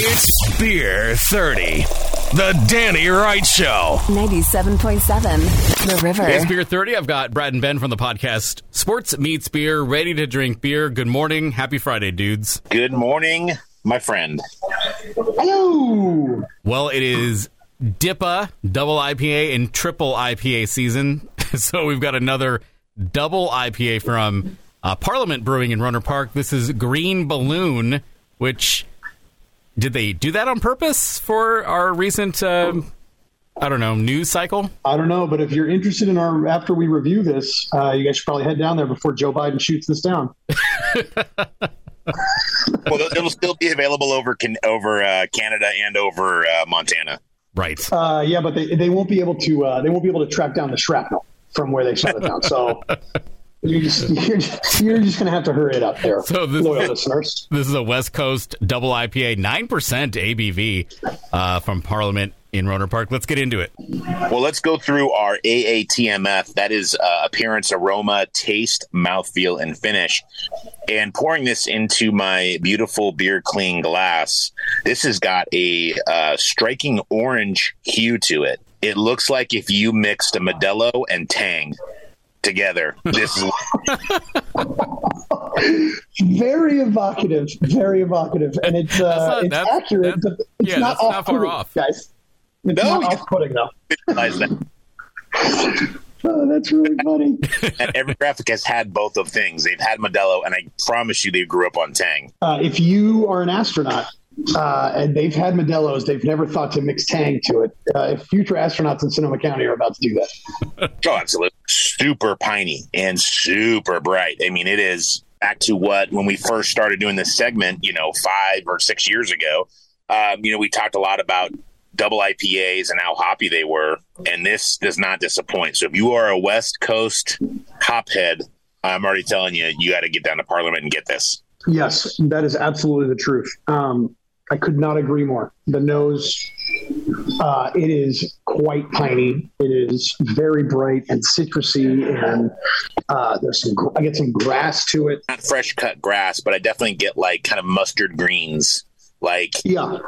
It's Beer 30, the Danny Wright Show. 97.7 The River. It's Beer 30. I've got Brad and Ben from the podcast Sports Meets Beer, ready to drink beer. Good morning. Happy Friday, dudes. Good morning, my friend. Hello. Well, it is DIPA, double IPA, and triple IPA season. so we've got another double IPA from uh, Parliament Brewing in Rohnert Park. This is Green Balloon, which did they do that on purpose for our recent, uh, I don't know, news cycle? I don't know, but if you're interested in our after we review this, uh, you guys should probably head down there before Joe Biden shoots this down. Well, it'll still be available over can, over uh, Canada and over uh, Montana. Right. Uh, yeah, but they, they won't be able to uh, they won't be able to track down the shrapnel from where they shot it down. So you're just you're just, you're just going to have to hurry it up there, So this- loyal listeners. This is a West Coast double IPA, 9% ABV uh, from Parliament in Rohnert Park. Let's get into it. Well, let's go through our AATMF. That is uh, appearance, aroma, taste, mouthfeel, and finish. And pouring this into my beautiful beer clean glass, this has got a uh, striking orange hue to it. It looks like if you mixed a Modelo and Tang together. This is Very evocative, very evocative, and it's uh, not- it's that's- accurate. that's- but it's yeah, not that's not far off-putting, off. guys. It's No, not off-putting though. visualize that. Oh, that's really funny. And every graphic has had both of things. They've had Modelo, and I promise you, they grew up on Tang. uh, if you are an astronaut uh, and they've had Modelo's, they've never thought to mix Tang to it. Uh, if future astronauts in Sonoma County are about to do that, Oh, absolutely. Super piney and super bright. I mean, it is back to what when we first started doing this segment, you know, five or six years ago. Um, you know, we talked a lot about double IPAs and how hoppy they were, and this does not disappoint. So if you are a West Coast hophead, I'm already telling you, you got to get down to Parliament and get this. yes, that is absolutely the truth. Um, I could not agree more. The nose, uh, it is quite piney. It is very bright and citrusy, and uh, there's some. I get some grass to it. Not fresh cut grass, but I definitely get like kind of mustard greens, like Yeah,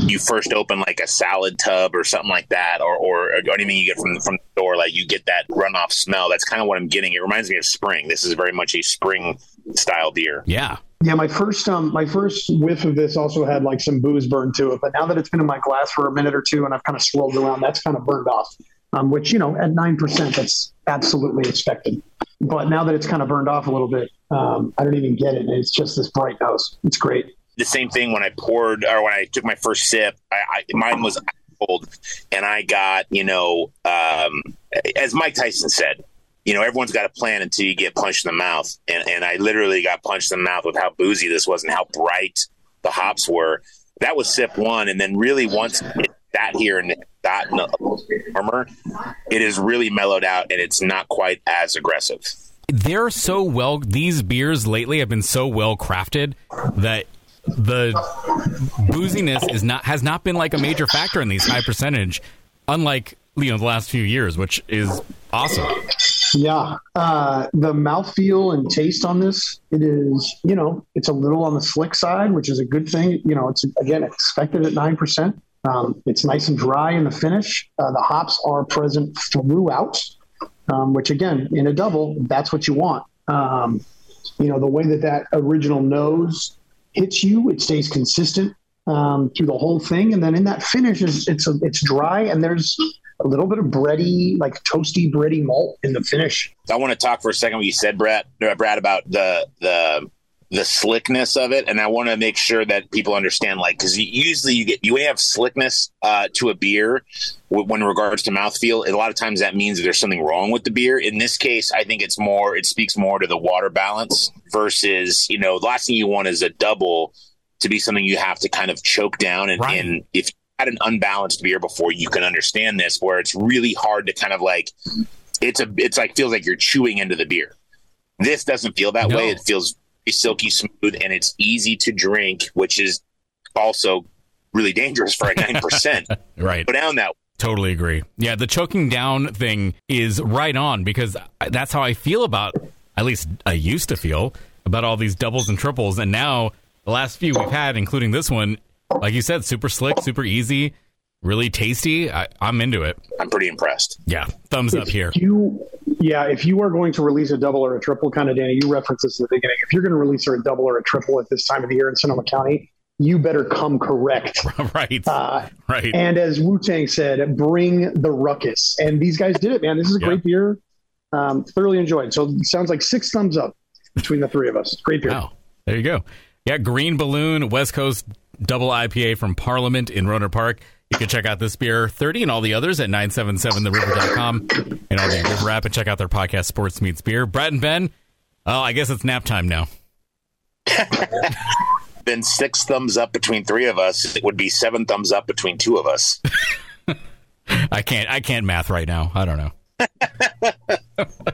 you first open like a salad tub or something like that, or or, or anything you get from from the store, like you get that runoff smell. That's kind of what I'm getting. It reminds me of spring. This is very much a spring style beer. Yeah. Yeah, my first um my first whiff of this also had like some booze burned to it, but now that it's been in my glass for a minute or two and I've kind of swirled around, that's kind of burned off. Um, which you know at nine percent, that's absolutely expected. But now that it's kind of burned off a little bit, um, I don't even get it. It's just this bright nose. It's great. The same thing when I poured or when I took my first sip. I, I mine was cold, and I got you know, um, as Mike Tyson said. You know, everyone's got a plan until you get punched in the mouth. And, and I literally got punched in the mouth with how boozy this was and how bright the hops were. That was sip one. And then really once it got here and a warmer, it is really mellowed out and it's not quite as aggressive. They're so well, these beers lately have been so well crafted that the booziness is not has not been like a major factor in these high percentage, unlike you know the last few years, which is awesome. Yeah, uh, the mouthfeel and taste on this, it is, you know, it's a little on the slick side, which is a good thing. You know, it's again expected at nine percent. Um, it's nice and dry in the finish. Uh, the hops are present throughout, um, which again, in a double, that's what you want. Um, you know, the way that that original nose hits you, it stays consistent um, through the whole thing, and then in that finish, is it's a, it's dry and there's a little bit of bready, like toasty bready malt in the finish. I want to talk for a second what you said, Brad, uh, Brad, about the the the slickness of it, and I want to make sure that people understand, like, because usually you get you have slickness uh, to a beer w- when regards to mouthfeel. A lot of times that means that there's something wrong with the beer. In this case, I think it's more it speaks more to the water balance versus you know the last thing you want is a double to be something you have to kind of choke down, and, Right. and if had an unbalanced beer before, you can understand this, where it's really hard to kind of like it's a it's like feels like you're chewing into the beer. This doesn't feel that No. way. It feels silky smooth and it's easy to drink, which is also really dangerous for a nine percent. Right. Go down that. Totally agree. Yeah, the choking down thing is right on because that's how I feel about, at least I used to feel about all these doubles and triples. And now the last few we've had, including this one, like you said, super slick, super easy, really tasty. I, I'm into it. I'm pretty impressed. Yeah, thumbs up here. You, yeah, if you are going to release a double or a triple, kind of Danny, you referenced this at the beginning. If you're going to release a double or a triple at this time of the year in Sonoma County, you better come correct. right, Uh, right. and as Wu Tang said, bring the ruckus. And these guys did it, man. This is a Yeah. great beer. Um, thoroughly enjoyed. So it sounds like six thumbs up between the three of us. Great beer. Wow. There you go. Yeah, Green Balloon, West Coast double IPA from Parliament in Rohnert Park. You can check out this beer 30 and all the others at 977theriver.com and all the River app and check out their podcast, Sports Meets Beer. Brett and Ben, oh, I guess it's nap time now. Been six thumbs up between three of us. It would be seven thumbs up between two of us. I can't I can't math right now. I don't know.